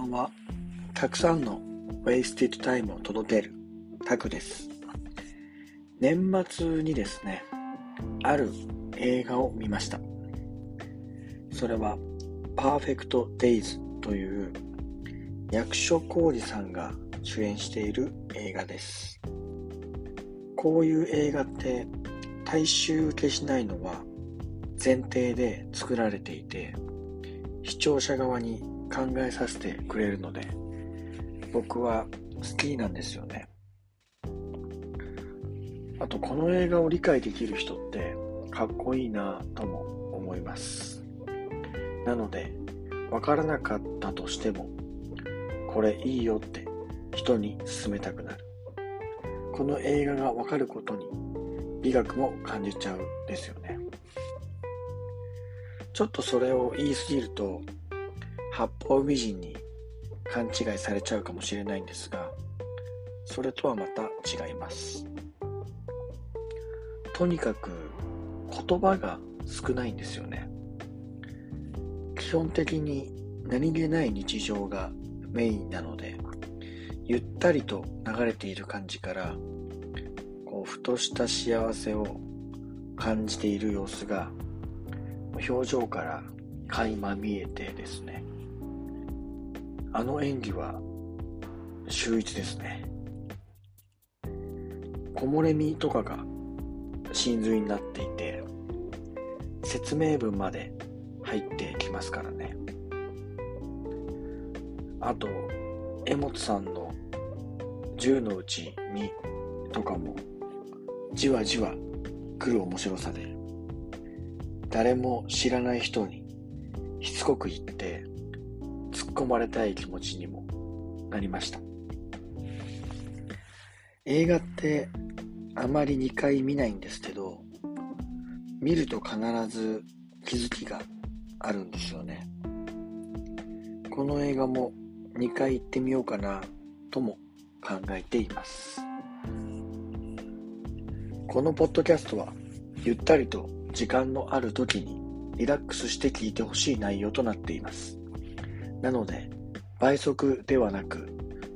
ばんは。たくさんのウェイスティッドタイムを届けるタクです。年末にですね、ある映画を見ました。それは、パーフェクト・デイズという役所広司さんが主演している映画です。こういう映画って大衆受けしないのは前提で作られていて視聴者側に考えさせてくれるので僕は好きなんですよね。あとこの映画を理解できる人ってかっこいいなとも思います。なのでわからなかったとしてもこれいいよって人に勧めたくなる。この映画がわかることに美学も感じちゃうですよね。ちょっとそれを言い過ぎると八方美人に勘違いされちゃうかもしれないんですがそれとはまた違います。とにかく言葉が少ないんですよね。基本的に何気ない日常がメインなのでゆったりと流れている感じからこうふとした幸せを感じている様子が表情から垣間見えてですね。あの演技は秀逸ですね。木漏れ日とかが真髄になっていて説明文まで入ってきますからね。あと江本さんの10のうち2とかもじわじわ来る面白さで誰も知らない人にしつこく言って込まれたい気持ちにもなりました。映画ってあまり2回見ないんですけど見ると必ず気づきがあるんですよね。この映画も2回行ってみようかなとも考えています。このポッドキャストはゆったりと時間のある時にリラックスして聞いてほしい内容となっています。なので、倍速ではなく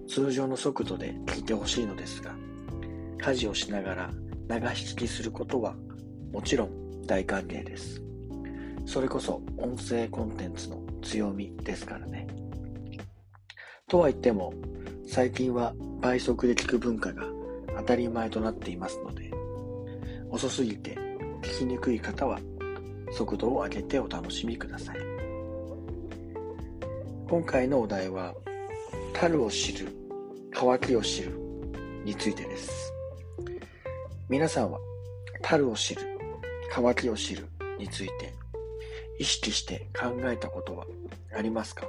通常の速度で聞いてほしいのですが、家事をしながら流し聞きすることはもちろん大歓迎です。それこそ音声コンテンツの強みですからね。とは言っても、最近は倍速で聞く文化が当たり前となっていますので、遅すぎて聞きにくい方は速度を上げてお楽しみください。今回のお題は、樽を知る、乾きを知るについてです。皆さんは、樽を知る、乾きを知るについて意識して考えたことはありますか？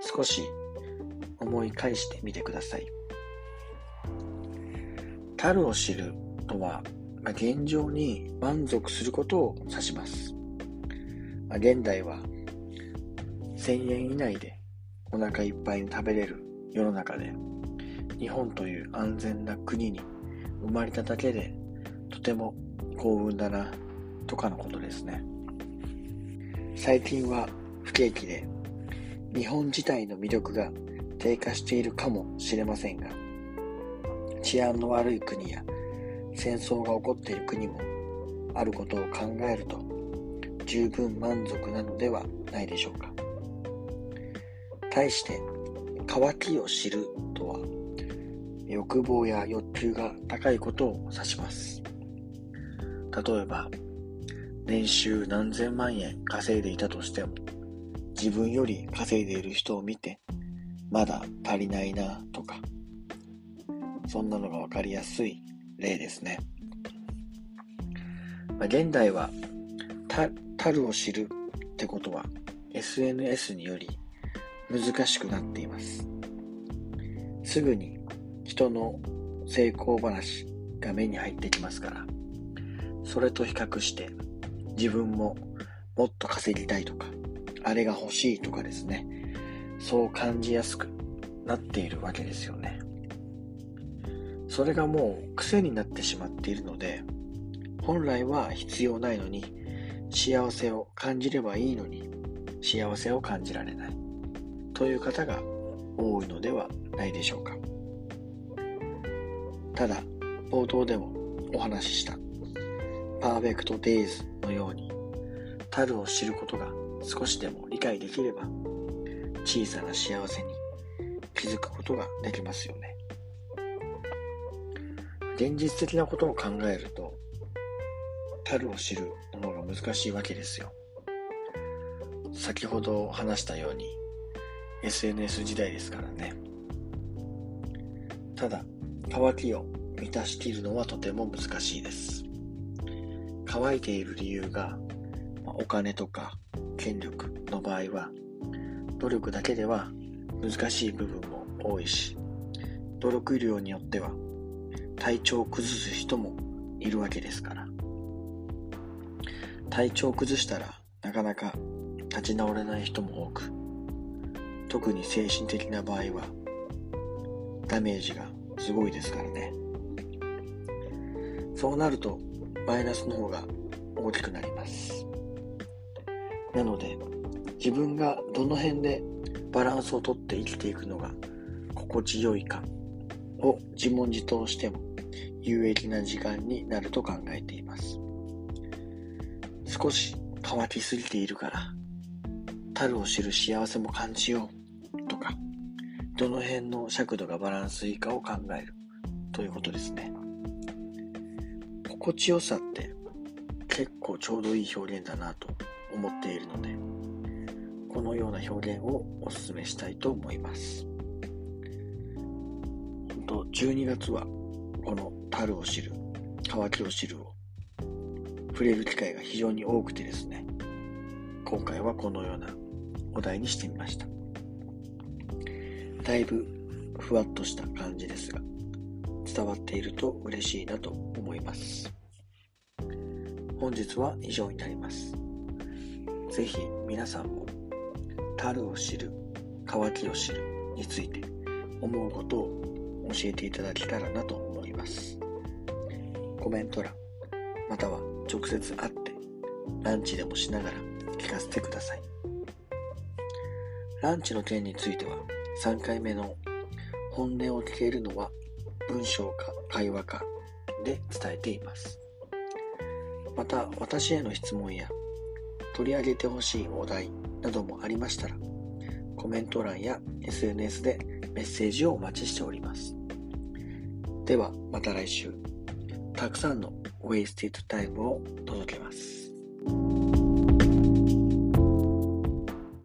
少し思い返してみてください。樽を知るとは、現状に満足することを指します。現代は1000円以内でお腹いっぱいに食べれる世の中で日本という安全な国に生まれただけでとても幸運だなとかのことですね。最近は不景気で日本自体の魅力が低下しているかもしれませんが治安の悪い国や戦争が起こっている国もあることを考えると十分満足なのではないでしょうか。対して渇きを知るとは欲望や欲求が高いことを指します。例えば年収何千万円稼いでいたとしても自分より稼いでいる人を見てまだ足りないなとかそんなのがわかりやすい例ですね。まあ、現代は、たるを知るってことは SNS により難しくなっています。すぐに人の成功話が目に入ってきますから、それと比較して自分ももっと稼ぎたいとか、あれが欲しいとかですね、そう感じやすくなっているわけですよね。それがもう癖になってしまっているので、本来は必要ないのに、幸せを感じればいいのに、幸せを感じられない。という方が多いのではないでしょうか。ただ、冒頭でもお話ししたパーフェクトデイズのように、樽を知ることが少しでも理解できれば、小さな幸せに気づくことができますよね。現実的なことを考えると、樽を知るものが難しいわけですよ。先ほど話したように SNS 時代ですからね。ただ、乾きを満たしきるのはとても難しいです。乾いている理由が、お金とか権力の場合は、努力だけでは難しい部分も多いし、努力量によっては体調を崩す人もいるわけですから。体調を崩したらなかなか立ち直れない人も多く、特に精神的な場合はダメージがすごいですからね。そうなるとマイナスの方が大きくなります。なので、自分がどの辺でバランスをとって生きていくのが心地よいかを自問自答しても有益な時間になると考えています。少し乾きすぎているから、樽を知る幸せも感じようか、どの辺の尺度がバランスいいかを考えるということですね。心地よさって結構ちょうどいい表現だなと思っているので、このような表現をお勧めしたいと思います。本当12月はこの樽を知る、乾きを知るを触れる機会が非常に多くてですね、今回はこのようなお題にしてみました。だいぶふわっとした感じですが、伝わっていると嬉しいなと思います。本日は以上になります。ぜひ皆さんも、樽を知る、乾きを知るについて思うことを教えていただけたらなと思います。コメント欄、または直接会ってランチでもしながら聞かせてください。ランチの件については3回目の本音を聞けるのは文章か会話かで伝えています。また私への質問や取り上げてほしいお題などもありましたらコメント欄や SNS でメッセージをお待ちしております。ではまた来週たくさんのウェイスティッドタイムを届けます。